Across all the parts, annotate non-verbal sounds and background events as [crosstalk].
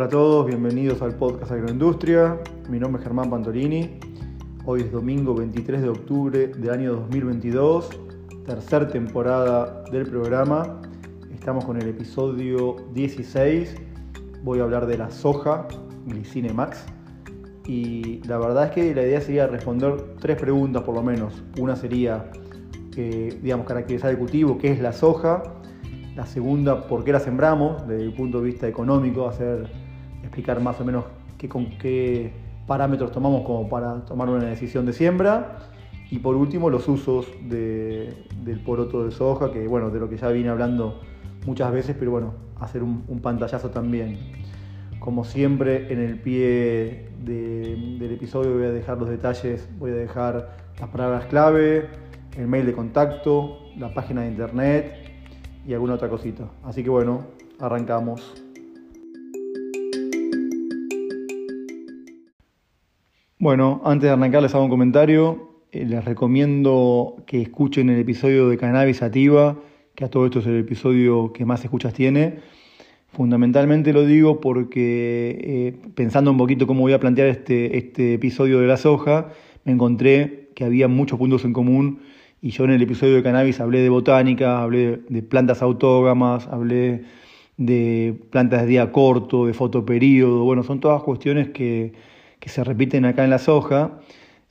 Hola a todos, bienvenidos al podcast Agroindustria. Mi nombre es Germán Pantolini. Hoy es domingo 23 de octubre del año 2022, tercera temporada del programa. Estamos con el episodio 16. Voy a hablar de la soja, Glicine Max. Y la verdad es que la idea sería responder tres preguntas por lo menos. Una sería, eh, digamos, caracterizar el cultivo, qué es la soja. La segunda, por qué la sembramos, desde el punto de vista económico, hacer, explicar más o menos qué, con qué parámetros tomamos como para tomar una decisión de siembra. Y por último, los usos del poroto de soja, que bueno, de lo que ya vine hablando muchas veces, pero bueno, hacer un, pantallazo también. Como siempre, en el pie del episodio voy a dejar los detalles, voy a dejar las palabras clave, el mail de contacto, la página de internet y alguna otra cosita. Así que bueno, arrancamos. Bueno, antes de arrancar les hago un comentario. Eh, les recomiendo que escuchen el episodio de Cannabis Sativa, que a todo esto es el episodio que más escuchas tiene. Fundamentalmente lo digo porque eh, pensando un poquito cómo voy a plantear este, este episodio de la soja, me encontré que había muchos puntos en común y yo en el episodio de cannabis hablé de botánica, hablé de plantas autógamas, hablé de plantas de día corto, de fotoperíodo, bueno, son todas cuestiones que, que se repiten acá en la soja,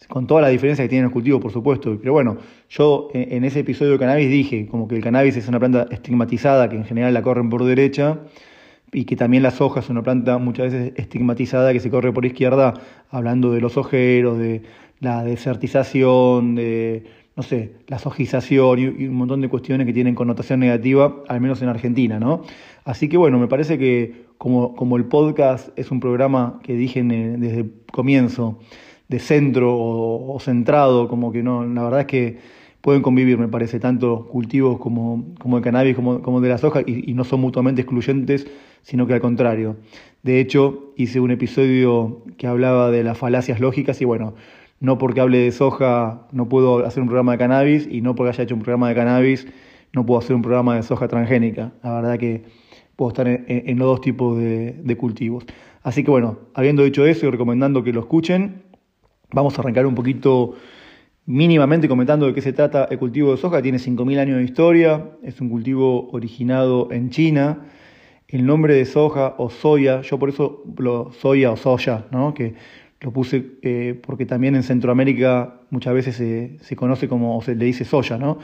con toda la diferencia que tienen los cultivos, por supuesto. Pero bueno, yo en ese episodio de cannabis dije como que el cannabis es una planta estigmatizada, que en general la corren por derecha, y que también la soja es una planta muchas veces estigmatizada que se corre por izquierda, hablando de los ojeros, de la desertización, de no sé, la sojización y, un montón de cuestiones que tienen connotación negativa, al menos en Argentina, ¿no? Así que bueno, me parece que como, como el podcast es un programa que dije desde el comienzo, de centro o, centrado, como que no, la verdad es que pueden convivir, me parece, tanto cultivos como, como el cannabis como, como de la soja y, y no son mutuamente excluyentes, sino que al contrario. De hecho, hice un episodio que hablaba de las falacias lógicas y bueno, no porque hable de soja no puedo hacer un programa de cannabis y no porque haya hecho un programa de cannabis no puedo hacer un programa de soja transgénica. La verdad que puedo estar en, los dos tipos de, cultivos. Así que bueno, habiendo dicho eso y recomendando que lo escuchen, vamos a arrancar un poquito mínimamente comentando de qué se trata el cultivo de soja. Tiene 5.000 años de historia, es un cultivo originado en China. El nombre de soja o soya, yo por eso lo soya o soya, ¿no? que lo puse eh, porque también en Centroamérica muchas veces se, conoce como, o se le dice soya, ¿no?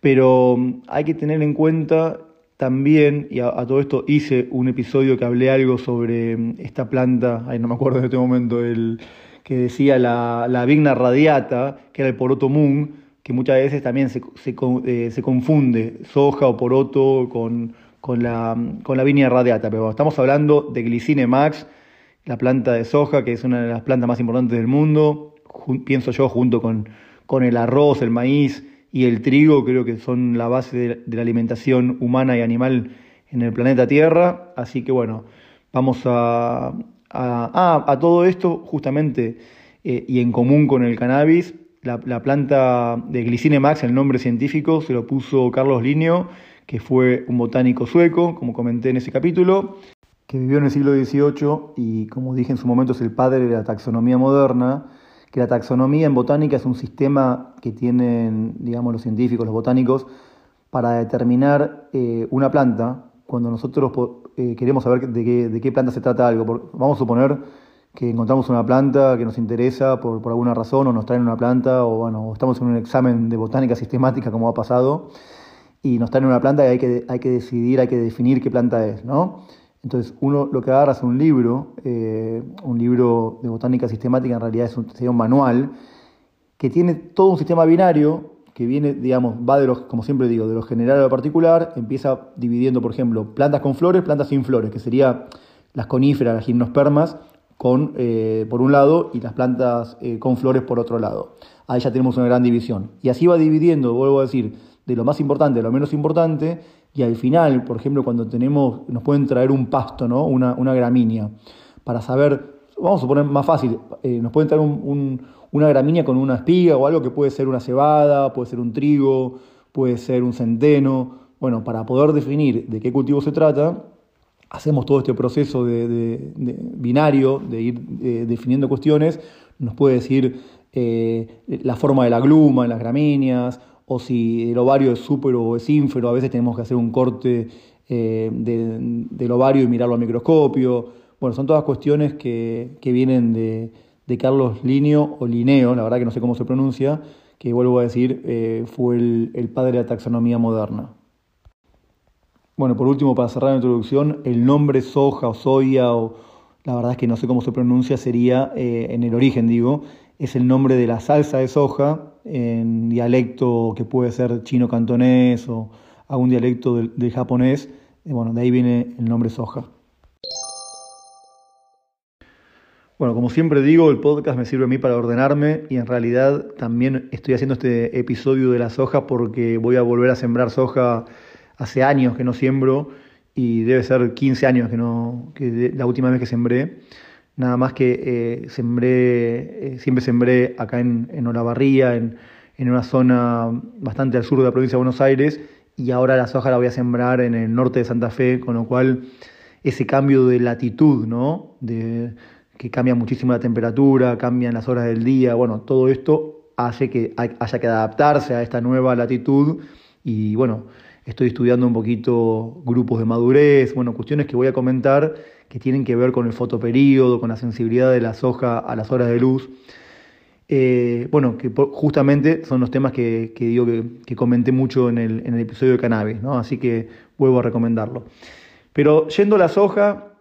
Pero mm, hay que tener en cuenta también, y a, todo esto hice un episodio que hablé algo sobre mm, esta planta, ay, no me acuerdo en este momento, el que decía la, la vigna radiata, que era el poroto moon, que muchas veces también se, se, eh, se confunde soja o poroto con, con, la, mm, con la vigna radiata, pero estamos hablando de glicine max, la planta de soja, que es una de las plantas más importantes del mundo, pienso yo, junto con, con el arroz, el maíz y el trigo, creo que son la base de, la alimentación humana y animal en el planeta Tierra. Así que bueno, vamos a, a, a, todo esto justamente eh, y en común con el cannabis. La, la, planta de Glicine max, el nombre científico, se lo puso Carlos Linneo, que fue un botánico sueco, como comenté en ese capítulo, que vivió en el siglo XVIII y, como dije en su momento, es el padre de la taxonomía moderna, que la taxonomía en botánica es un sistema que tienen, digamos, los científicos, los botánicos, para determinar eh, una planta, cuando nosotros eh, queremos saber de qué, de qué, planta se trata algo. Vamos a suponer que encontramos una planta que nos interesa por, por alguna razón, o nos traen una planta, o bueno, estamos en un examen de botánica sistemática, como ha pasado, y nos traen una planta y hay que, hay que decidir, hay que definir qué planta es, ¿no? Entonces uno lo que agarra es un libro, eh, un libro de botánica sistemática, en realidad es un, un manual, que tiene todo un sistema binario que viene, digamos, va de los, como siempre digo, de lo general a lo particular, empieza dividiendo, por ejemplo, plantas con flores, plantas sin flores, que sería las coníferas, las gimnospermas, con, eh, por un lado, y las plantas eh, con flores por otro lado. Ahí ya tenemos una gran división. Y así va dividiendo, vuelvo a decir, de lo más importante a lo menos importante, y al final, por ejemplo, cuando tenemos, nos pueden traer un pasto, ¿no? una, una gramínea, para saber, vamos a poner más fácil, eh, nos pueden traer una gramínea con una espiga o algo que puede ser una cebada, puede ser un trigo, puede ser un centeno. Bueno, para poder definir de qué cultivo se trata, hacemos todo este proceso de, binario, de ir eh, definiendo cuestiones, nos puede decir eh, la forma de la gluma en las gramíneas, o si el ovario es súper o es ínfero, a veces tenemos que hacer un corte eh, del ovario y mirarlo al microscopio. Bueno, son todas cuestiones que, vienen de, Carlos Lineo o Lineo, la verdad que no sé cómo se pronuncia, que vuelvo a decir, fue el, el padre de la taxonomía moderna. Bueno, por último, para cerrar la introducción, el nombre soja o soya, o la verdad es que no sé cómo se pronuncia, sería, eh, en el origen digo, es el nombre de la salsa de soja en dialecto que puede ser chino cantonés o algún dialecto del, japonés. bueno, de ahí viene el nombre soja. Bueno, como siempre digo, el podcast me sirve a mí para ordenarme y en realidad también estoy haciendo este episodio de la soja porque voy a volver a sembrar soja hace años que no siembro y debe ser 15 años que no que la última vez que sembré. Nada más que eh, sembré, eh, siempre sembré acá en, en Olavarría, en, en, una zona bastante al sur de la provincia de Buenos Aires, y ahora la soja la voy a sembrar en el norte de Santa Fe, con lo cual ese cambio de latitud, ¿no? De, que cambia muchísimo la temperatura, cambian las horas del día, bueno, todo esto hace que haya que adaptarse a esta nueva latitud y bueno, estoy estudiando un poquito grupos de madurez, bueno, cuestiones que voy a comentar que tienen que ver con el fotoperíodo, con la sensibilidad de la soja a las horas de luz. Eh, bueno, que justamente son los temas que, digo que, comenté mucho en el, episodio de cannabis, ¿no? así que vuelvo a recomendarlo. Pero yendo a la soja,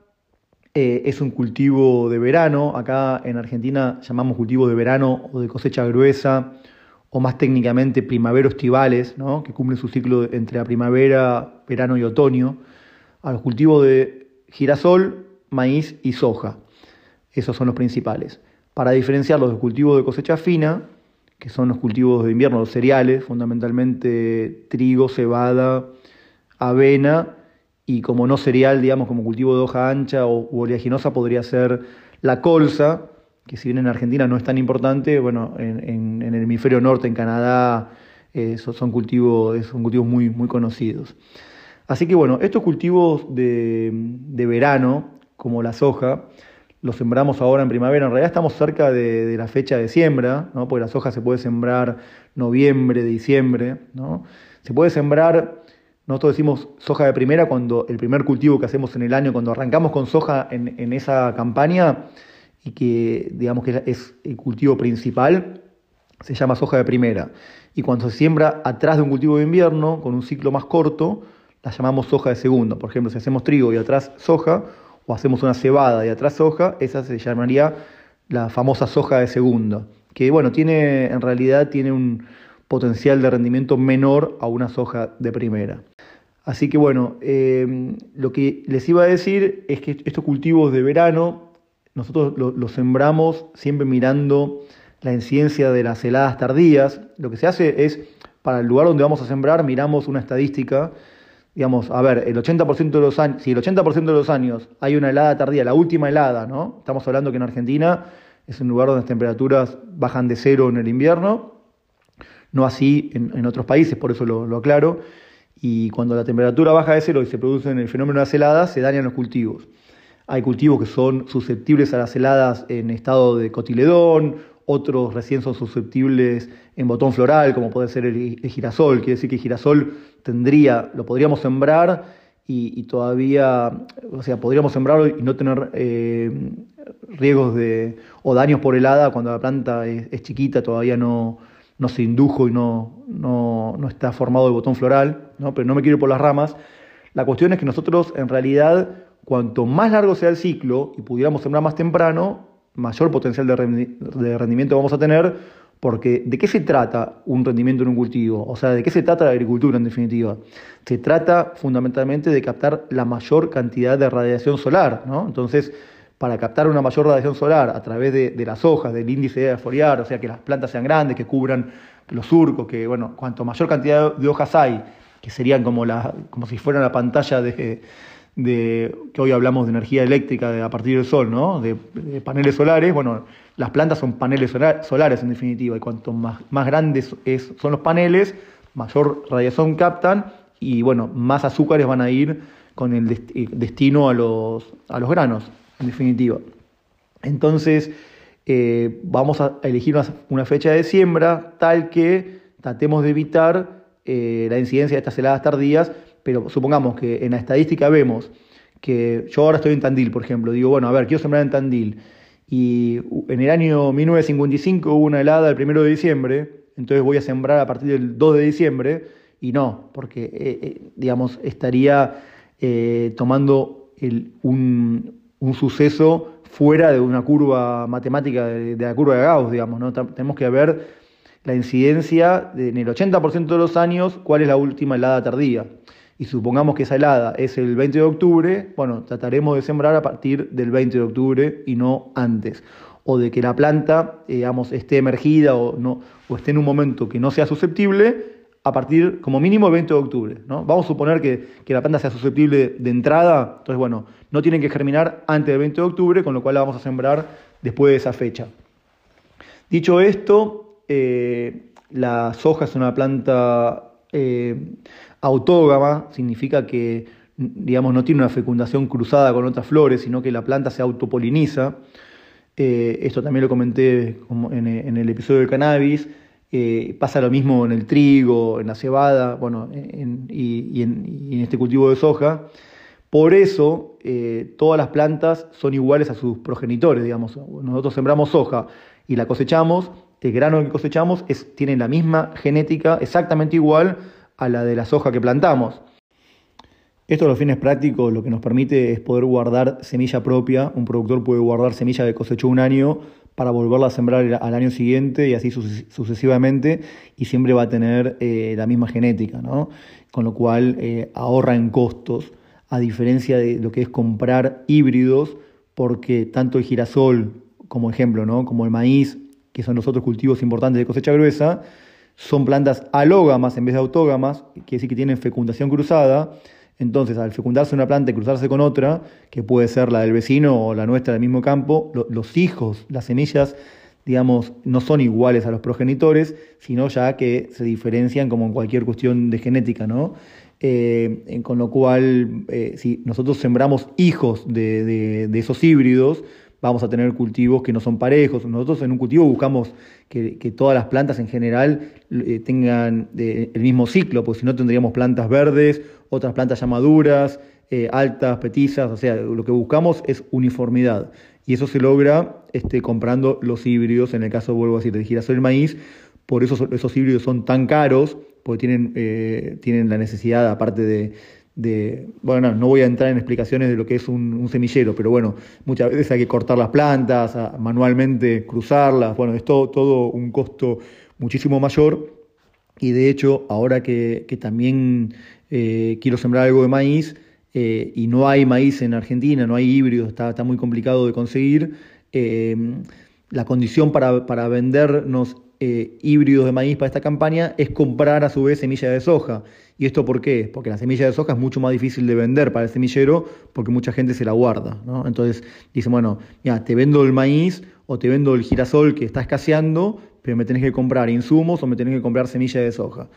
eh, es un cultivo de verano, acá en Argentina llamamos cultivo de verano o de cosecha gruesa o más técnicamente primavero-estivales, ¿no? que cumplen su ciclo entre la primavera, verano y otoño, a los cultivos de girasol, maíz y soja. Esos son los principales. Para diferenciarlos de cultivos de cosecha fina, que son los cultivos de invierno, los cereales, fundamentalmente trigo, cebada, avena, y como no cereal, digamos, como cultivo de hoja ancha o oleaginosa, podría ser la colza, que si bien en Argentina no es tan importante, bueno, en, el hemisferio norte, en Canadá, eh, son, cultivos, son cultivos muy, muy conocidos. Así que bueno, estos cultivos de, verano, como la soja, los sembramos ahora en primavera. En realidad estamos cerca de, la fecha de siembra, ¿no? porque la soja se puede sembrar noviembre, diciembre. ¿no? Se puede sembrar, nosotros decimos soja de primera cuando el primer cultivo que hacemos en el año, cuando arrancamos con soja en, en esa campaña, y que digamos que es el cultivo principal, se llama soja de primera. Y cuando se siembra atrás de un cultivo de invierno, con un ciclo más corto, la llamamos soja de segunda. Por ejemplo, si hacemos trigo y atrás soja, o hacemos una cebada y atrás soja, esa se llamaría la famosa soja de segunda. Que bueno, tiene, en realidad tiene un potencial de rendimiento menor a una soja de primera. Así que bueno, eh, lo que les iba a decir es que estos cultivos de verano nosotros lo, sembramos siempre mirando la incidencia de las heladas tardías. Lo que se hace es, para el lugar donde vamos a sembrar, miramos una estadística. Digamos, a ver, el 80% de los años, si el 80% de los años hay una helada tardía, la última helada, ¿no? Estamos hablando que en Argentina es un lugar donde las temperaturas bajan de cero en el invierno, no así en, otros países, por eso lo, lo, aclaro. Y cuando la temperatura baja de cero y se produce el fenómeno de las heladas, se dañan los cultivos. Hay cultivos que son susceptibles a las heladas en estado de cotiledón, otros recién son susceptibles en botón floral, como puede ser el, girasol. Quiere decir que el girasol tendría, lo podríamos sembrar y, todavía, o sea, podríamos sembrarlo y no tener eh, riesgos de, o daños por helada cuando la planta es, chiquita, todavía no, no, se indujo y no, no, no está formado el botón floral, ¿no? pero no me quiero ir por las ramas. La cuestión es que nosotros en realidad Cuanto más largo sea el ciclo y pudiéramos sembrar más temprano, mayor potencial de rendimiento vamos a tener, porque ¿de qué se trata un rendimiento en un cultivo? O sea, ¿de qué se trata la agricultura en definitiva? Se trata fundamentalmente de captar la mayor cantidad de radiación solar, ¿no? Entonces, para captar una mayor radiación solar a través de, las hojas, del índice de foliar, o sea, que las plantas sean grandes, que cubran los surcos, que, bueno, cuanto mayor cantidad de hojas hay, que serían como, la, como si fueran la pantalla de de que hoy hablamos de energía eléctrica a partir del sol, ¿no? De, paneles solares, bueno, las plantas son paneles solares en definitiva, y cuanto más, más grandes es, son los paneles, mayor radiación captan y bueno, más azúcares van a ir con el destino a los, a los granos, en definitiva. Entonces, eh, vamos a elegir una, fecha de siembra tal que tratemos de evitar eh, la incidencia de estas heladas tardías, pero supongamos que en la estadística vemos que yo ahora estoy en Tandil, por ejemplo, digo, bueno, a ver, quiero sembrar en Tandil, y en el año 1955 hubo una helada el 1 de diciembre, entonces voy a sembrar a partir del 2 de diciembre, y no, porque, eh, digamos, estaría tomando un, un suceso fuera de una curva matemática, de, la curva de Gauss, digamos, ¿no? Tenemos que ver la incidencia en el 80% de los años, cuál es la última helada tardía. Y supongamos que esa helada es el 20 de octubre, bueno, trataremos de sembrar a partir del 20 de octubre y no antes. O de que la planta, digamos, esté emergida o, no, o esté en un momento que no sea susceptible, a partir, como mínimo, el 20 de octubre. ¿no? Vamos a suponer que, la planta sea susceptible de entrada, entonces, bueno, no tienen que germinar antes del 20 de octubre, con lo cual la vamos a sembrar después de esa fecha. Dicho esto, eh, la soja es una planta eh, autógama, significa que digamos, no tiene una fecundación cruzada con otras flores, sino que la planta se autopoliniza. Eh, esto también lo comenté en, el episodio del cannabis. Eh, pasa lo mismo en el trigo, en la cebada, bueno, y, en, este cultivo de soja. Por eso eh, todas las plantas son iguales a sus progenitores, digamos. Nosotros sembramos soja y la cosechamos, el grano que cosechamos tiene la misma genética exactamente igual a la de la soja que plantamos. Esto a los fines prácticos lo que nos permite es poder guardar semilla propia. Un productor puede guardar semilla que cosechó un año para volverla a sembrar al año siguiente y así sucesivamente y siempre va a tener eh, la misma genética, ¿no? Con lo cual eh, ahorra en costos, a diferencia de lo que es comprar híbridos, porque tanto el girasol como ejemplo, ¿no? Como el maíz, que son los otros cultivos importantes de cosecha gruesa, son plantas alógamas en vez de autógamas, quiere decir que tienen fecundación cruzada, entonces, al fecundarse una planta y cruzarse con otra, que puede ser la del vecino o la nuestra del mismo campo, los hijos, las semillas, digamos, no son iguales a los progenitores, sino ya que se diferencian como en cualquier cuestión de genética, ¿no? Eh, con lo cual, eh, si nosotros sembramos hijos de, esos híbridos, vamos a tener cultivos que no son parejos. Nosotros en un cultivo buscamos que, todas las plantas en general eh, tengan el mismo ciclo, porque si no tendríamos plantas verdes otras plantas ya maduras, eh, altas, petizas, o sea, lo que buscamos es uniformidad. Y eso se logra este, comprando los híbridos, en el caso, vuelvo a decir, de girasol y maíz, por eso esos híbridos son tan caros, porque tienen, eh, tienen la necesidad, aparte de, bueno, no, voy a entrar en explicaciones de lo que es un, semillero, pero bueno, muchas veces hay que cortar las plantas, manualmente cruzarlas, bueno, es todo, un costo muchísimo mayor y de hecho, ahora que, también eh, quiero sembrar algo de maíz eh, y no hay maíz en Argentina, no hay híbridos, está, está muy complicado de conseguir. Eh, la condición para, para vendernos híbridos de maíz para esta campaña es comprar a su vez semilla de soja. ¿Y esto por qué? Porque la semilla de soja es mucho más difícil de vender para el semillero porque mucha gente se la guarda. Entonces dicen, bueno, mira, te vendo el maíz o te vendo el girasol que está escaseando, pero me tenés que comprar insumos o me tenés que comprar semilla de soja.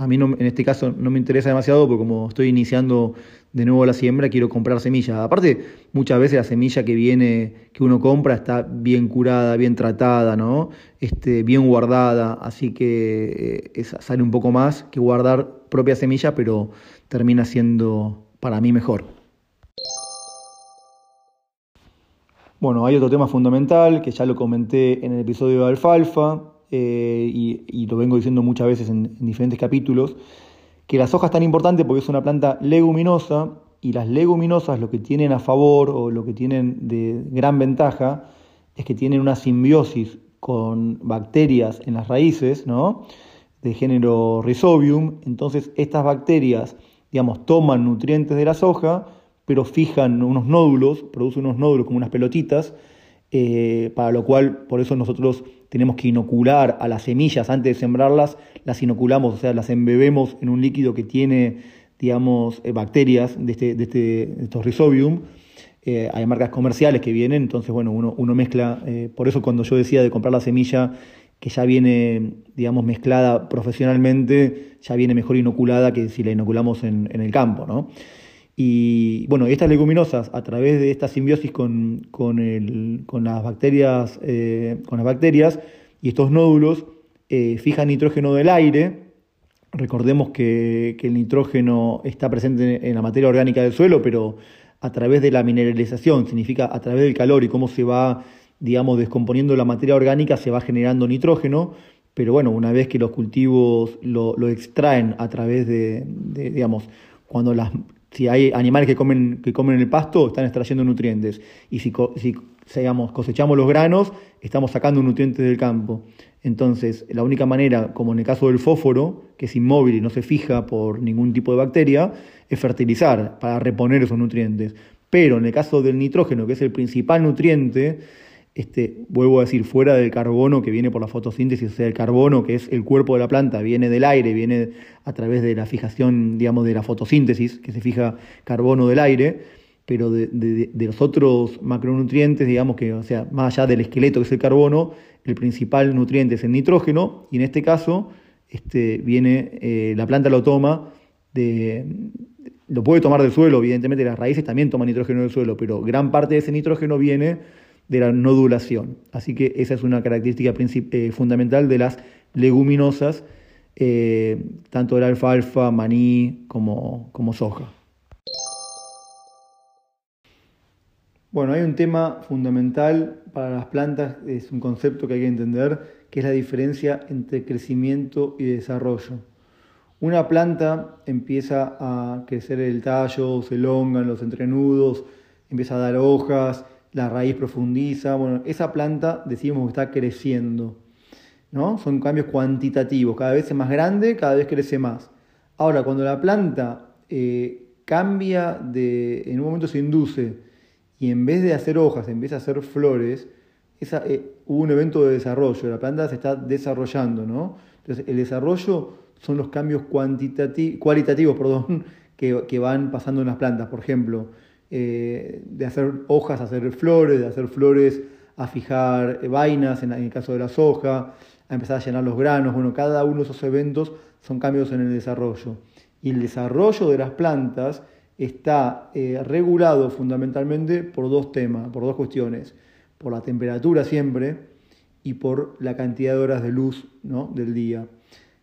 A mí en este caso no me interesa demasiado porque como estoy iniciando de nuevo la siembra, quiero comprar semillas. Aparte, muchas veces la semilla que viene, que uno compra, está bien curada, bien tratada, ¿no? Este, bien guardada, así que eh, sale un poco más que guardar propia semilla, pero termina siendo para mí mejor. Bueno, hay otro tema fundamental que ya lo comenté en el episodio de alfalfa, eh, y, lo vengo diciendo muchas veces en, diferentes capítulos, que la soja es tan importante porque es una planta leguminosa y las leguminosas lo que tienen a favor o lo que tienen de gran ventaja es que tienen una simbiosis con bacterias en las raíces, ¿no? De género Rhizobium, entonces estas bacterias, digamos, toman nutrientes de la soja, pero fijan unos nódulos, producen unos nódulos como unas pelotitas, eh, para lo cual, por eso nosotros tenemos que inocular a las semillas antes de sembrarlas, las inoculamos, o sea, las embebemos en un líquido que tiene, digamos, eh, bacterias de, este, de, este, estos rhizobium. Eh, hay marcas comerciales que vienen, entonces, bueno, uno, uno mezcla, por eso cuando yo decía de comprar la semilla que ya viene, digamos, mezclada profesionalmente, ya viene mejor inoculada que si la inoculamos en, en el campo, ¿no? Y bueno, estas leguminosas, a través de esta simbiosis con, las, bacterias, eh, con las bacterias y estos nódulos, eh, fijan nitrógeno del aire. Recordemos que, que, el nitrógeno está presente en la materia orgánica del suelo, pero a través de la mineralización, significa a través del calor y cómo se va, digamos, descomponiendo la materia orgánica, se va generando nitrógeno pero bueno, una vez que los cultivos lo, extraen a través de, digamos, cuando las, si hay animales que comen, que comen el pasto, están extrayendo nutrientes. Y si, si cosechamos los granos, estamos sacando nutrientes del campo. Entonces, la única manera, como en el caso del fósforo, que es inmóvil y no se fija por ningún tipo de bacteria, es fertilizar para reponer esos nutrientes. Pero en el caso del nitrógeno, que es el principal nutriente, este, vuelvo a decir, fuera del carbono que viene por la fotosíntesis, o sea, el carbono que es el cuerpo de la planta, viene del aire, viene a través de la fijación, digamos, de la fotosíntesis, que se fija carbono del aire, pero de, los otros macronutrientes, digamos que, o sea, más allá del esqueleto que es el carbono, el principal nutriente es el nitrógeno, y en este caso este, viene, eh, la planta lo toma de, lo puede tomar del suelo, evidentemente las raíces también toman nitrógeno del suelo, pero gran parte de ese nitrógeno viene de la nodulación. Así que esa es una característica eh, fundamental de las leguminosas, eh, tanto de la alfalfa, maní como, como soja. Bueno, hay un tema fundamental para las plantas, es un concepto que hay que entender, que es la diferencia entre crecimiento y desarrollo. Una planta empieza a crecer el tallo, se elongan los entrenudos, empieza a dar hojas, la raíz profundiza, bueno, esa planta decimos que está creciendo, ¿no? Son cambios cuantitativos, cada vez es más grande, cada vez crece más. Ahora, cuando la planta eh, cambia de, en un momento se induce y en vez de hacer hojas empieza a hacer flores, esa, eh, hubo un evento de desarrollo, la planta se está desarrollando, ¿no? Entonces, el desarrollo son los cambios cualitativos [laughs] perdón, que, que van pasando en las plantas. Por ejemplo, eh, de hacer hojas a hacer flores, de hacer flores a fijar eh, vainas, en, el caso de la soja, a empezar a llenar los granos. Bueno, cada uno de esos eventos son cambios en el desarrollo. Y el desarrollo de las plantas está eh, regulado fundamentalmente por dos temas, por dos cuestiones. Por la temperatura siempre y por la cantidad de horas de luz ¿no? del día,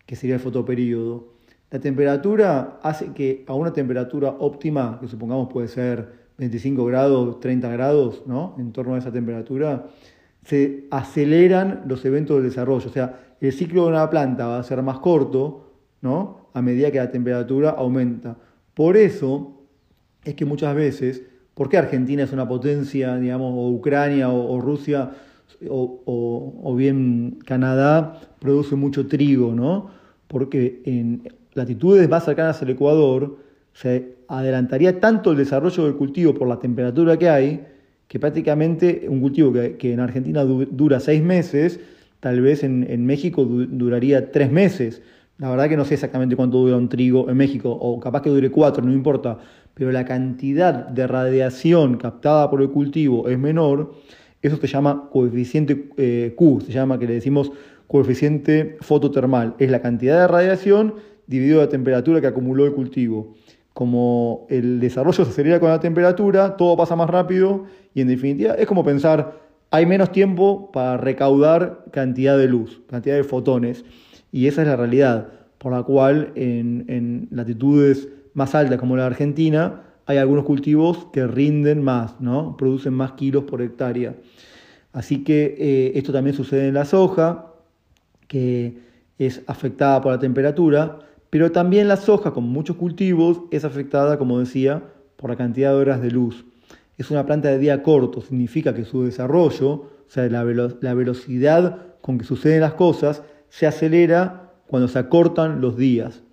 que sería el fotoperíodo. La temperatura hace que a una temperatura óptima, que supongamos puede ser 25 grados, 30 grados, ¿no? en torno a esa temperatura, se aceleran los eventos del desarrollo. O sea, el ciclo de una planta va a ser más corto ¿no? a medida que la temperatura aumenta. Por eso es que muchas veces, ¿por qué Argentina es una potencia, digamos, o Ucrania o, Rusia o, o, bien Canadá produce mucho trigo, ¿no? Porque en latitudes más cercanas al Ecuador, se adelantaría tanto el desarrollo del cultivo por la temperatura que hay, que prácticamente un cultivo que, en Argentina dura seis meses, tal vez en, México duraría tres meses. La verdad que no sé exactamente cuánto dura un trigo en México, o capaz que dure cuatro, no importa, pero la cantidad de radiación captada por el cultivo es menor, eso se llama coeficiente eh, Q, se llama que le decimos coeficiente fototermal, es la cantidad de radiación dividido la temperatura que acumuló el cultivo. Como el desarrollo se acelera con la temperatura, todo pasa más rápido y en definitiva es como pensar, hay menos tiempo para recaudar cantidad de luz, cantidad de fotones. Y esa es la realidad, por la cual en, latitudes más altas como la Argentina hay algunos cultivos que rinden más, ¿no? producen más kilos por hectárea. Así que eh, esto también sucede en la soja, que es afectada por la temperatura, pero también la soja, como muchos cultivos, es afectada, como decía, por la cantidad de horas de luz. Es una planta de día corto, significa que su desarrollo, o sea, la, velocidad con que suceden las cosas, se acelera cuando se acortan los días.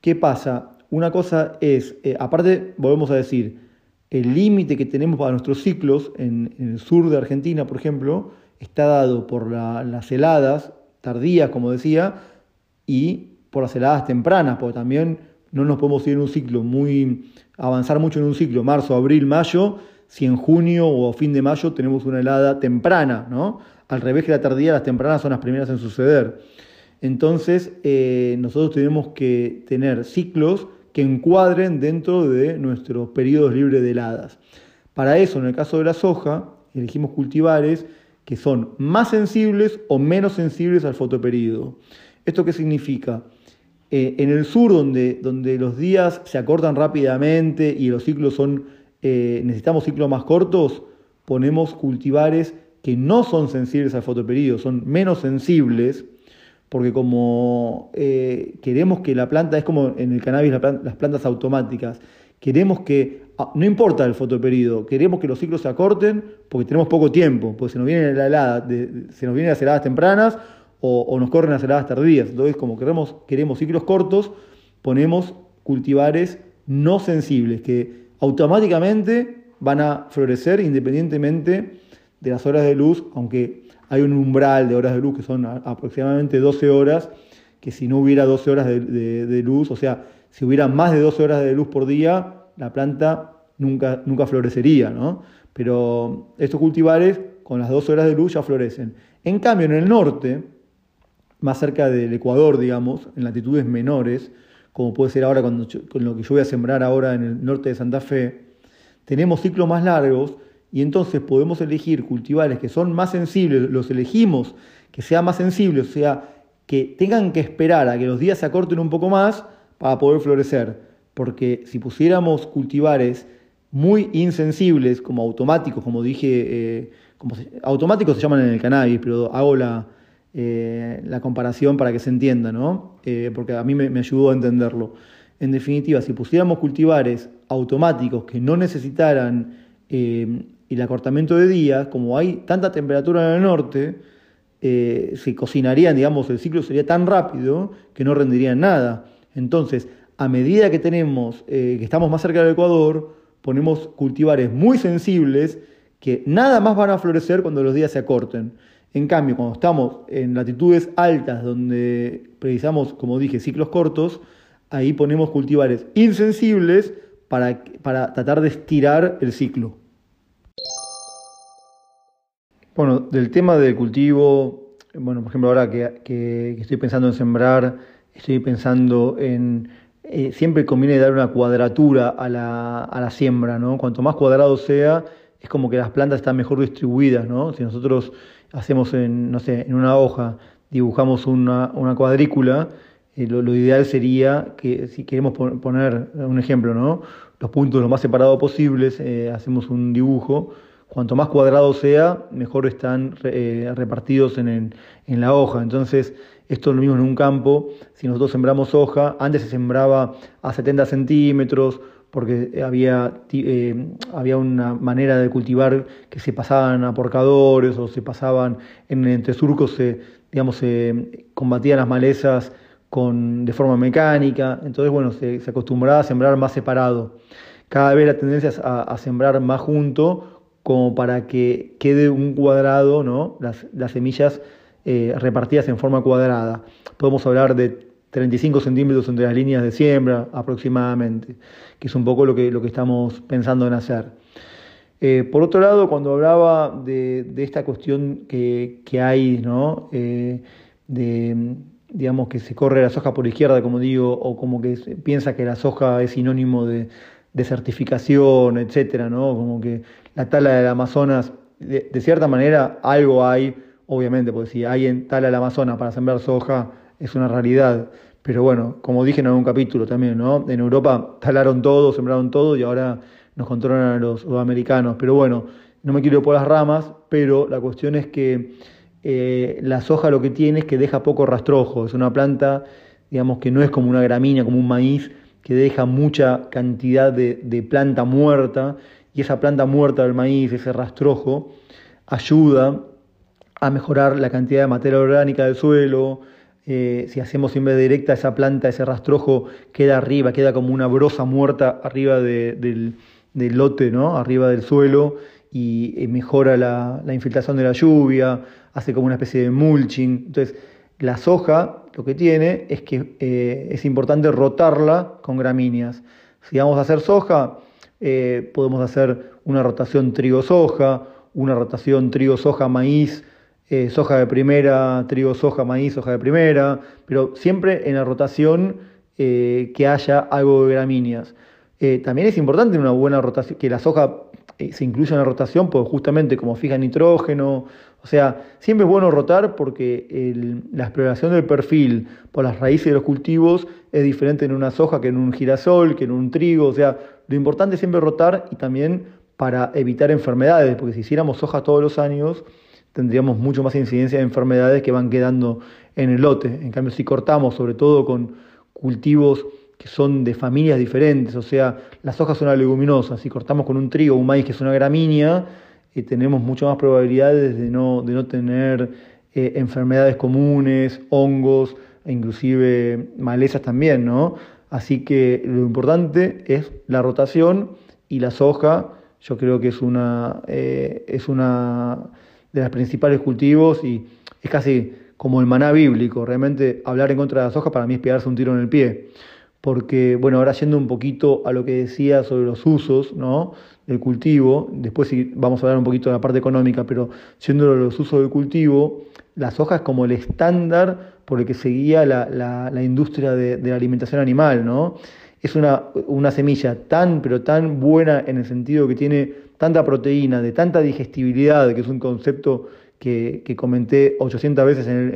¿Qué pasa? Una cosa es, eh, aparte, volvemos a decir, el límite que tenemos para nuestros ciclos en, el sur de Argentina, por ejemplo, está dado por las heladas tardías, como decía, y por las heladas tempranas, porque también no nos podemos ir en un ciclo muy, avanzar mucho en un ciclo, marzo, abril, mayo, si en junio o fin de mayo tenemos una helada temprana, ¿no? Al revés que la tardía, las tempranas son las primeras en suceder. Entonces, eh, nosotros tenemos que tener ciclos que encuadren dentro de nuestros periodos libres de heladas. Para eso, en el caso de la soja, elegimos cultivares que son más sensibles o menos sensibles al fotoperíodo. ¿Esto qué significa? Eh, en el sur, donde, donde los días se acortan rápidamente y los ciclos son, eh, necesitamos ciclos más cortos, ponemos cultivares que no son sensibles al fotoperíodo, son menos sensibles, porque como eh, queremos que la planta, es como en el cannabis las plantas automáticas, queremos que, ah, no importa el fotoperíodo, queremos que los ciclos se acorten porque tenemos poco tiempo, porque se nos vienen la helada, se nos vienen las heladas tempranas o, nos corren las heladas tardías. Entonces, como queremos, queremos ciclos cortos, ponemos cultivares no sensibles que automáticamente van a florecer independientemente de las horas de luz, aunque hay un umbral de horas de luz que son aproximadamente 12 horas, que si no hubiera 12 horas de, luz, o sea, si hubiera más de 12 horas de luz por día, la planta nunca, nunca florecería, ¿no? Pero estos cultivares con las 12 horas de luz ya florecen. En cambio, en el norte, más cerca del Ecuador, digamos, en latitudes menores, como puede ser ahora con lo que yo voy a sembrar ahora en el norte de Santa Fe, tenemos ciclos más largos y entonces podemos elegir cultivares que son más sensibles, los elegimos que sean más sensibles, o sea, que tengan que esperar a que los días se acorten un poco más para poder florecer. Porque si pusiéramos cultivares muy insensibles, como automáticos, como dije, eh, como automáticos se llaman en el cannabis, pero hago la, eh, la comparación para que se entienda, ¿no? Eh, porque a mí me, ayudó a entenderlo. En definitiva, si pusiéramos cultivares automáticos que no necesitaran eh, el acortamiento de días, como hay tanta temperatura en el norte, se cocinarían, digamos, el ciclo sería tan rápido que no rendirían nada. Entonces, a medida que tenemos, que estamos más cerca del Ecuador, ponemos cultivares muy sensibles que nada más van a florecer cuando los días se acorten. En cambio, cuando estamos en latitudes altas donde precisamos, como dije, ciclos cortos, ahí ponemos cultivares insensibles para, para tratar de estirar el ciclo. Bueno, del tema del cultivo, bueno, por ejemplo, ahora que, estoy pensando en sembrar, estoy pensando en... Eh, siempre conviene dar una cuadratura a la, a la siembra, ¿no? Cuanto más cuadrado sea, es como que las plantas están mejor distribuidas, ¿no? Si nosotros hacemos en, no sé, en una hoja, dibujamos una, cuadrícula, eh, lo, ideal sería que si queremos poner un ejemplo, ¿no? los puntos lo más separados posibles, eh, hacemos un dibujo, cuanto más cuadrado sea, mejor están eh, repartidos en, en, la hoja. Entonces, esto es lo mismo en un campo, si nosotros sembramos hoja, antes se sembraba a 70 centímetros, porque había, eh, había una manera de cultivar que se pasaban a porcadores o se pasaban en entre surcos, se, digamos, se combatían las malezas con, de forma mecánica, entonces bueno, se, acostumbraba a sembrar más separado. Cada vez la tendencia es a, sembrar más junto como para que quede un cuadrado, ¿no? las, las semillas eh, repartidas en forma cuadrada. Podemos hablar de 35 centímetros entre las líneas de siembra aproximadamente, que es un poco lo que, lo que estamos pensando en hacer. Eh, por otro lado, cuando hablaba de, esta cuestión que, hay, ¿no? Eh, de, digamos, que se corre la soja por izquierda, como digo, o como que piensa que la soja es sinónimo de, certificación, etcétera, ¿no? Como que la tala del Amazonas, de, de, cierta manera, algo hay, obviamente, porque si hay en tala del Amazonas para sembrar soja, es una realidad. Pero bueno, como dije en algún capítulo también, ¿no? En Europa talaron todo, sembraron todo y ahora nos controlan a los sudamericanos. Pero bueno, no me quiero ir por las ramas, pero la cuestión es que eh, la soja lo que tiene es que deja poco rastrojo. Es una planta, digamos, que no es como una gramínea, como un maíz, que deja mucha cantidad de, de planta muerta. Y esa planta muerta del maíz, ese rastrojo, ayuda a mejorar la cantidad de materia orgánica del suelo, eh, si hacemos siembra directa, esa planta, ese rastrojo queda arriba, queda como una brosa muerta arriba del, lote, ¿no? arriba del suelo, y eh, mejora la, infiltración de la lluvia, hace como una especie de mulching. Entonces, la soja lo que tiene es que eh, es importante rotarla con gramíneas. Si vamos a hacer soja, podemos hacer una rotación trigo-soja, una rotación trigo-soja-maíz, eh, soja de primera, trigo, soja, maíz, soja de primera, pero siempre en la rotación eh, que haya algo de gramíneas. Eh, también es importante una buena rotación, que la soja se incluya en la rotación, pues justamente como fija nitrógeno, o sea, siempre es bueno rotar porque la exploración del perfil por las raíces de los cultivos es diferente en una soja que en un girasol, que en un trigo, o sea, lo importante es siempre rotar y también para evitar enfermedades, porque si hiciéramos soja todos los años, tendríamos mucho más incidencia de enfermedades que van quedando en el lote. En cambio, si cortamos, sobre todo con cultivos que son de familias diferentes, o sea, las hojas son leguminosas, si cortamos con un trigo o un maíz que es una gramínea, eh, tenemos mucho más probabilidades de no, de no tener eh, enfermedades comunes, hongos, e inclusive malezas también, ¿no? Así que lo importante es la rotación y la soja, yo creo que es una, eh, es una de los principales cultivos y es casi como el maná bíblico. Realmente hablar en contra de la soja para mí es pegarse un tiro en el pie. Porque, bueno, ahora yendo un poquito a lo que decía sobre los usos ¿no? del cultivo, después sí vamos a hablar un poquito de la parte económica, pero siendo los usos del cultivo, la soja es como el estándar por el que seguía la, la, industria de, de, la alimentación animal, ¿no? Es una, una semilla tan, pero tan buena en el sentido que tiene tanta proteína, de tanta digestibilidad, que es un concepto que, comenté 800 veces en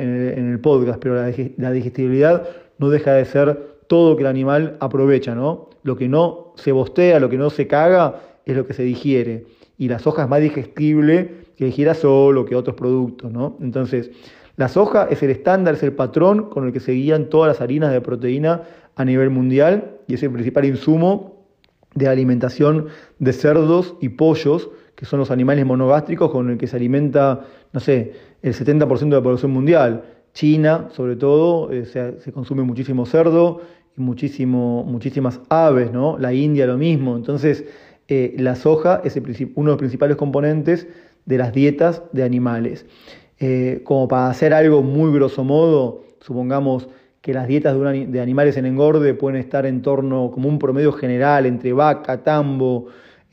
el, podcast, pero la, digestibilidad no deja de ser todo que el animal aprovecha, ¿no? Lo que no se bostea, lo que no se caga, es lo que se digiere. Y la soja es más digestible que el girasol o que otros productos, ¿no? Entonces, la soja es el estándar, es el patrón con el que se guían todas las harinas de proteína a nivel mundial y es el principal insumo de alimentación de cerdos y pollos, que son los animales monogástricos con el que se alimenta, no sé, el 70% de la población mundial. China, sobre todo, eh, se, consume muchísimo cerdo y muchísimo, muchísimas aves, ¿no? La India lo mismo. Entonces, eh, la soja es uno de los principales componentes de las dietas de animales. Eh, como para hacer algo muy grosso modo, supongamos que las dietas de, animales en engorde pueden estar en torno, como un promedio general, entre vaca, tambo,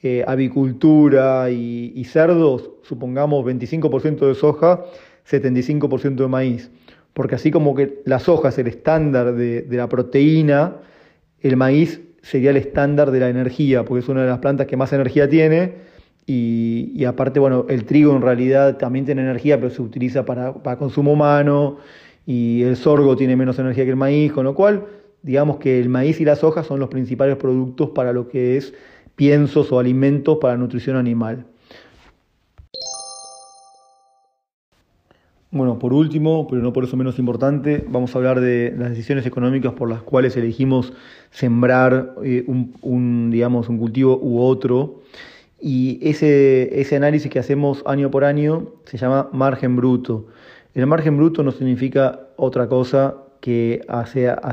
eh, avicultura y, cerdos, supongamos 25% de soja, 75% de maíz. Porque así como que la soja es el estándar de, la proteína, el maíz sería el estándar de la energía, porque es una de las plantas que más energía tiene. Y, aparte, bueno, el trigo en realidad también tiene energía, pero se utiliza para, para consumo humano y el sorgo tiene menos energía que el maíz, con lo cual digamos que el maíz y la soja son los principales productos para lo que es piensos o alimentos para nutrición animal. Bueno, por último, pero no por eso menos importante, vamos a hablar de las decisiones económicas por las cuales elegimos sembrar eh, un, digamos, un cultivo u otro. Y ese, ese análisis que hacemos año por año se llama margen bruto. El margen bruto no significa otra cosa que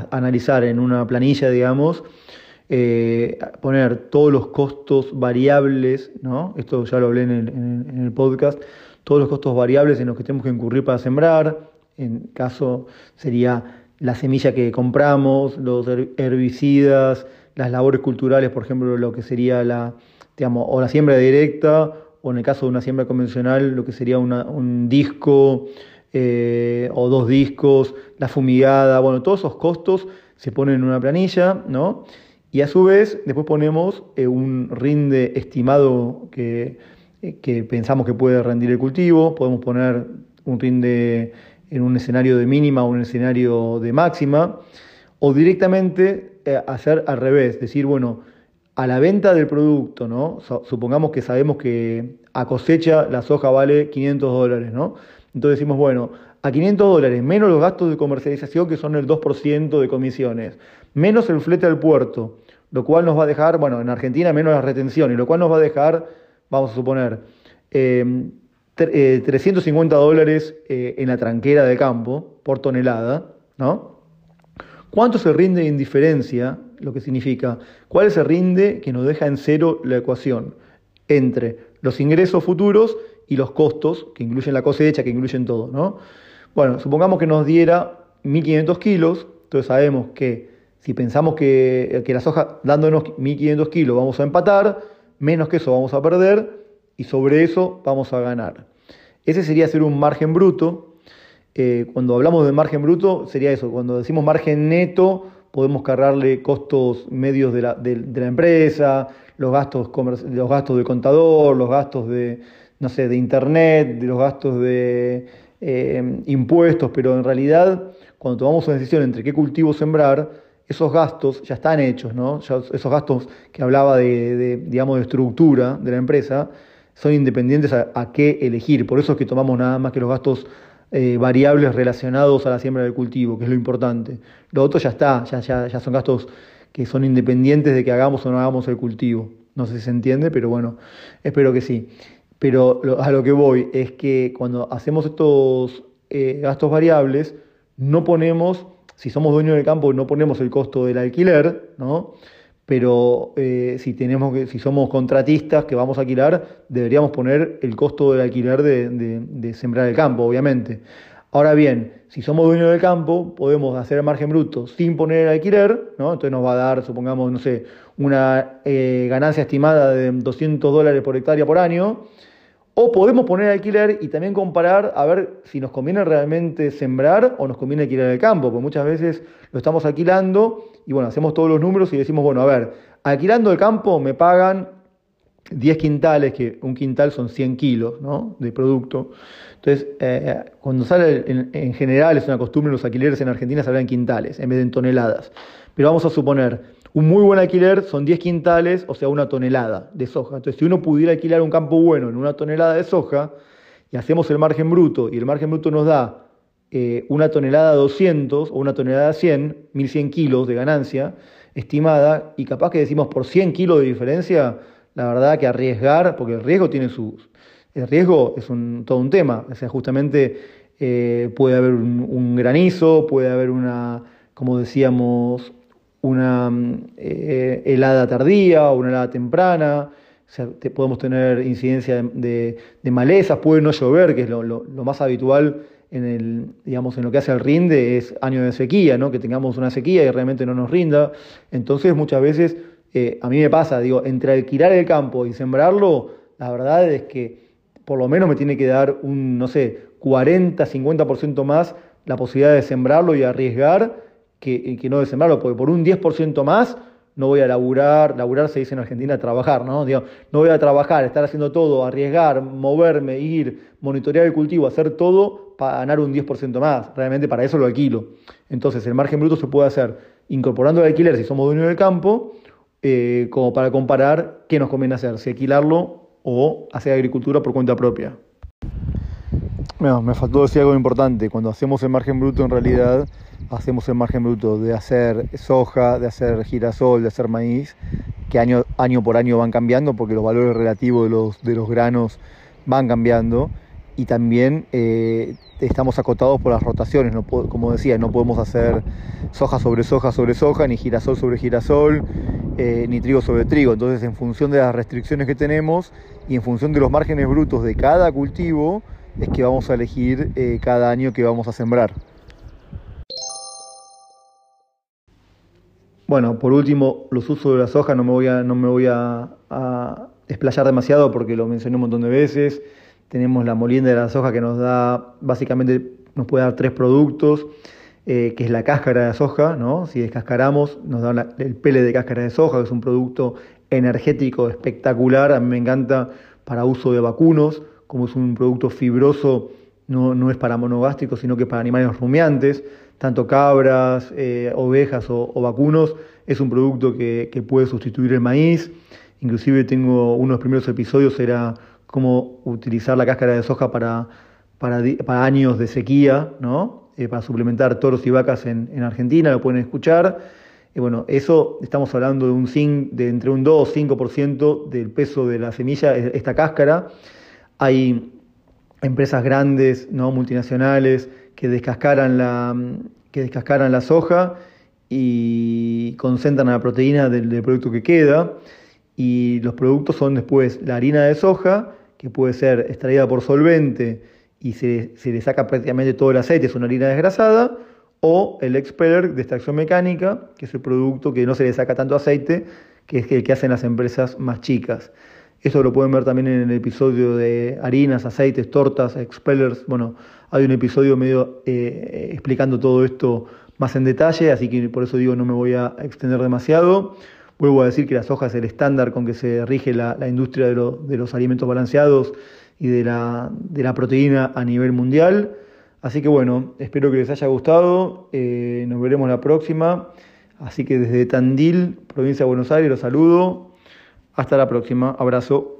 analizar en una planilla, digamos, eh, poner todos los costos variables, ¿no? esto ya lo hablé en el, podcast, todos los costos variables en los que tenemos que incurrir para sembrar, en caso sería la semilla que compramos, los herbicidas, las labores culturales, por ejemplo, lo que sería la, digamos, o la siembra directa, o en el caso de una siembra convencional, lo que sería un disco, eh, o dos discos, la fumigada, bueno, todos esos costos se ponen en una planilla, ¿no? Y a su vez, después ponemos eh, un rinde estimado que, eh, que, pensamos que puede rendir el cultivo, podemos poner un rinde en un escenario de mínima o un escenario de máxima, o directamente hacer al revés, decir, bueno, a la venta del producto, ¿no? Supongamos que sabemos que a cosecha la soja vale 500 dólares, ¿no? Entonces decimos, bueno, a 500 dólares, menos los gastos de comercialización, que son el 2% de comisiones, menos el flete al puerto, lo cual nos va a dejar, bueno, en Argentina menos las retenciones, lo cual nos va a dejar, vamos a suponer, 350 em, eh, dólares eh, en la tranquera de campo por tonelada, ¿no? ¿Cuánto se rinde de indiferencia? Lo que significa, ¿cuál es el rinde que nos deja en cero la ecuación entre los ingresos futuros y los costos, que incluyen la cosecha, que incluyen todo, ¿no? Bueno, supongamos que nos diera 1.500 kilos, entonces sabemos que si pensamos que, que la soja dándonos 1.500 kilos vamos a empatar, menos que eso vamos a perder y sobre eso vamos a ganar. Ese sería ser un margen bruto. Eh, cuando hablamos de margen bruto sería eso, cuando decimos margen neto podemos cargarle costos medios de la, de, la empresa, los gastos, los gastos de contador, los gastos de, no sé, de internet, de los gastos de eh, impuestos, pero en realidad cuando tomamos una decisión entre qué cultivo sembrar, esos gastos ya están hechos, ¿no? esos gastos que hablaba de, digamos, de estructura de la empresa son independientes a, qué elegir. Por eso es que tomamos nada más que los gastos eh, variables relacionados a la siembra del cultivo, que es lo importante. Lo otro ya está, ya, ya, ya son gastos que son independientes de que hagamos o no hagamos el cultivo. No sé si se entiende, pero bueno, espero que sí. Pero a lo que voy es que cuando hacemos estos eh, gastos variables, no ponemos, si somos dueños del campo, no ponemos el costo del alquiler, ¿no? Pero eh, si, tenemos que, si somos contratistas que vamos a alquilar, deberíamos poner el costo del alquiler de, de sembrar el campo, obviamente. Ahora bien, si somos dueños del campo, podemos hacer margen bruto sin poner el alquiler, ¿no? Entonces nos va a dar, supongamos, no sé, una eh, ganancia estimada de 200 dólares por hectárea por año. O podemos poner alquiler y también comparar a ver si nos conviene realmente sembrar o nos conviene alquilar el campo, porque muchas veces lo estamos alquilando y bueno, hacemos todos los números y decimos, bueno, a ver, alquilando el campo me pagan 10 quintales, que un quintal son 100 kilos de producto. Entonces, eh, cuando sale, en, general es una costumbre, los alquileres en Argentina se en quintales en vez de en toneladas. Pero vamos a suponer, un muy buen alquiler son 10 quintales, o sea, una tonelada de soja. Entonces, si uno pudiera alquilar un campo bueno en una tonelada de soja, y hacemos el margen bruto, y el margen bruto nos da eh, una tonelada 200 o una tonelada 100, 1100 kilos de ganancia estimada, y capaz que decimos por 100 kilos de diferencia, la verdad que arriesgar, porque el riesgo tiene sus... El riesgo es un, todo un tema, o sea, justamente eh, puede haber un, granizo, puede haber una, como decíamos, una eh, helada tardía o una helada temprana, o podemos tener incidencia de, malezas, puede no llover, que es lo, más habitual en, el, digamos, en lo que hace al rinde, es año de sequía, ¿no? que tengamos una sequía y realmente no nos rinda. Entonces muchas veces a mí me pasa, digo, entre alquilar el campo y sembrarlo, la verdad es que por lo menos me tiene que dar un, no sé, 40, 50% más la posibilidad de sembrarlo y arriesgar que, que no de sembrarlo, porque por un 10% más no voy a laburar, laburar se dice en Argentina trabajar, ¿no? Digo, no voy a trabajar, estar haciendo todo, arriesgar, moverme, ir, monitorear el cultivo, hacer todo para ganar un 10% más. Realmente para eso lo alquilo. Entonces el margen bruto se puede hacer incorporando el alquiler si somos dueños del campo eh, como para comparar qué nos conviene hacer, si alquilarlo o hacer agricultura por cuenta propia. me faltó decir algo importante, cuando hacemos el margen bruto en realidad hacemos el margen bruto de hacer soja, de hacer girasol, de hacer maíz, que año, por año van cambiando porque los valores relativos de los, de los granos van cambiando. Y también eh, estamos acotados por las rotaciones, como decía, no podemos hacer soja sobre soja sobre soja, ni girasol sobre girasol, eh, ni trigo sobre trigo. Entonces, en función de las restricciones que tenemos y en función de los márgenes brutos de cada cultivo, es que vamos a elegir eh, cada año que vamos a sembrar. Bueno, por último, los usos de la soja no me voy a, no me voy a, a explayar demasiado porque lo mencioné un montón de veces. Tenemos la molienda de la soja que nos da, básicamente nos puede dar tres productos, eh, que es la cáscara de la soja, ¿no? Si descascaramos, nos da el pele de cáscara de soja, que es un producto energético espectacular, a mí me encanta para uso de vacunos, como es un producto fibroso, no, no es para monogástricos, sino que para animales rumiantes, tanto cabras, eh, ovejas o, vacunos, es un producto que, que puede sustituir el maíz. Inclusive tengo uno de los primeros episodios, era cómo utilizar la cáscara de soja para, para, años de sequía, ¿no? Eh, para suplementar toros y vacas en, Argentina, lo pueden escuchar. Y bueno, eso estamos hablando de, un de entre un 2 o 5% del peso de la semilla, esta cáscara. Hay empresas grandes, ¿no? multinacionales, que descascaran la, que descascaran la soja y concentran la proteína del producto que queda y los productos son después la harina de soja, que puede ser extraída por solvente y se, le saca prácticamente todo el aceite, es una harina desgrasada, o el expeller de extracción mecánica, que es el producto que no se le saca tanto aceite, que es el que hacen las empresas más chicas. Eso lo pueden ver también en el episodio de harinas, aceites, tortas, expellers. Bueno, hay un episodio medio eh, explicando todo esto más en detalle, así que por eso digo no me voy a extender demasiado. Vuelvo a decir que la soja es el estándar con que se rige la, industria de, de, los alimentos balanceados y de la, de la, proteína a nivel mundial. Así que bueno, espero que les haya gustado. Eh, nos veremos la próxima. Así que desde Tandil, provincia de Buenos Aires, los saludo. Hasta la próxima. Abrazo.